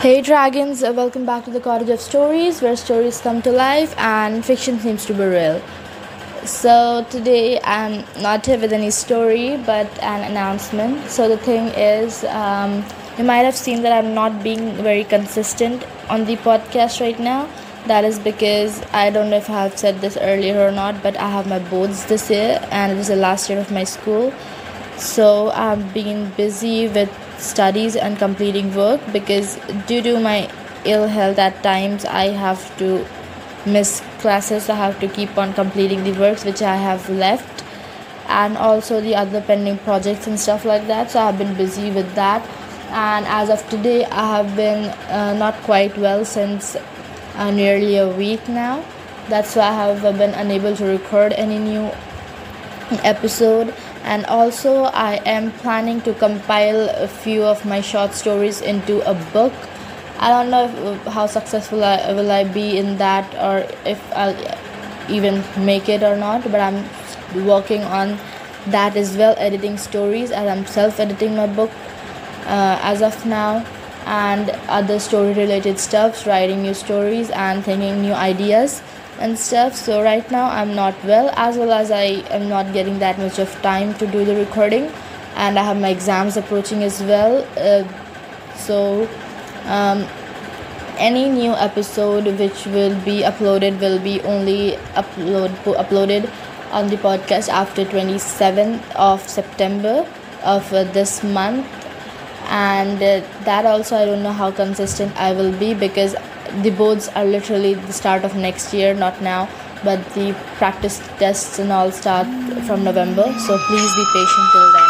Hey dragons, uh, welcome back to the Cottage of Stories where stories come to life and fiction seems to be real. So today I'm not here with any story but an announcement. So the thing is, um, you might have seen that I'm not being very consistent on the podcast right now. That is because I don't know if I have said this earlier or not, but I have my boards this year and it is the last year of my school. So I've been busy with studies and completing work because due to my ill health at times I have to miss classes. I have to keep on completing the works which I have left and also the other pending projects and stuff like that. So I've been busy with that and as of today I have been uh, not quite well since uh, nearly a week now. That's why I have been unable to record any new episode and also I am planning to compile a few of my short stories into a book. I don't know if, how successful I, will I be in that or if I'll even make it or not, but I'm working on that as well, editing stories as I'm self editing my book uh, as of now and other story related stuffs, writing new stories and thinking new ideas and stuff. So right now i'm not well as well as i am not getting that much of time to do the recording. And i have my exams approaching as well. Uh, so um, any new episode which will be uploaded will be only upload uploaded on the podcast after 27th of september of uh, this month. And uh, that also i don't know how consistent i will be because the boards are literally the start of next year not now but the practice tests and all start from november so please be patient till then